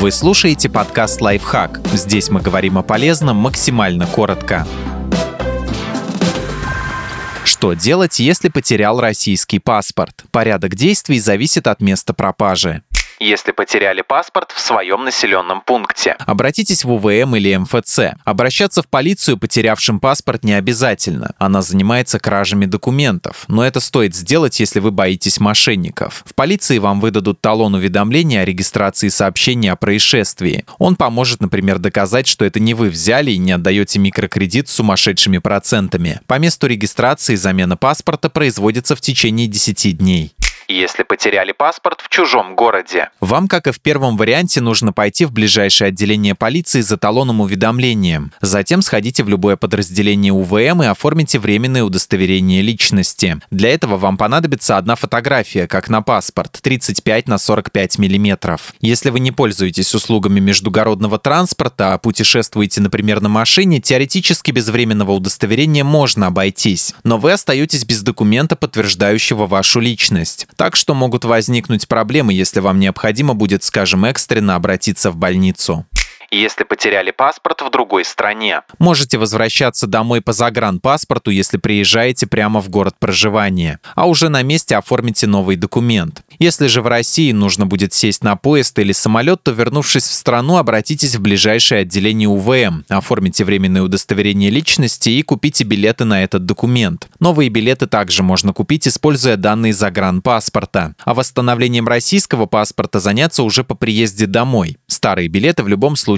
Вы слушаете подкаст «Лайфхак». Здесь мы говорим о полезном максимально коротко. Что делать, если потерял российский паспорт? Порядок действий зависит от места пропажи если потеряли паспорт в своем населенном пункте. Обратитесь в УВМ или МФЦ. Обращаться в полицию потерявшим паспорт не обязательно. Она занимается кражами документов. Но это стоит сделать, если вы боитесь мошенников. В полиции вам выдадут талон уведомления о регистрации сообщения о происшествии. Он поможет, например, доказать, что это не вы взяли и не отдаете микрокредит с сумасшедшими процентами. По месту регистрации замена паспорта производится в течение 10 дней если потеряли паспорт в чужом городе. Вам, как и в первом варианте, нужно пойти в ближайшее отделение полиции за талоном уведомлением. Затем сходите в любое подразделение УВМ и оформите временное удостоверение личности. Для этого вам понадобится одна фотография, как на паспорт, 35 на 45 миллиметров. Если вы не пользуетесь услугами междугородного транспорта, а путешествуете, например, на машине, теоретически без временного удостоверения можно обойтись. Но вы остаетесь без документа, подтверждающего вашу личность. Так что могут возникнуть проблемы, если вам необходимо будет, скажем, экстренно обратиться в больницу если потеряли паспорт в другой стране. Можете возвращаться домой по загранпаспорту, если приезжаете прямо в город проживания, а уже на месте оформите новый документ. Если же в России нужно будет сесть на поезд или самолет, то вернувшись в страну, обратитесь в ближайшее отделение УВМ, оформите временное удостоверение личности и купите билеты на этот документ. Новые билеты также можно купить, используя данные загранпаспорта. А восстановлением российского паспорта заняться уже по приезде домой. Старые билеты в любом случае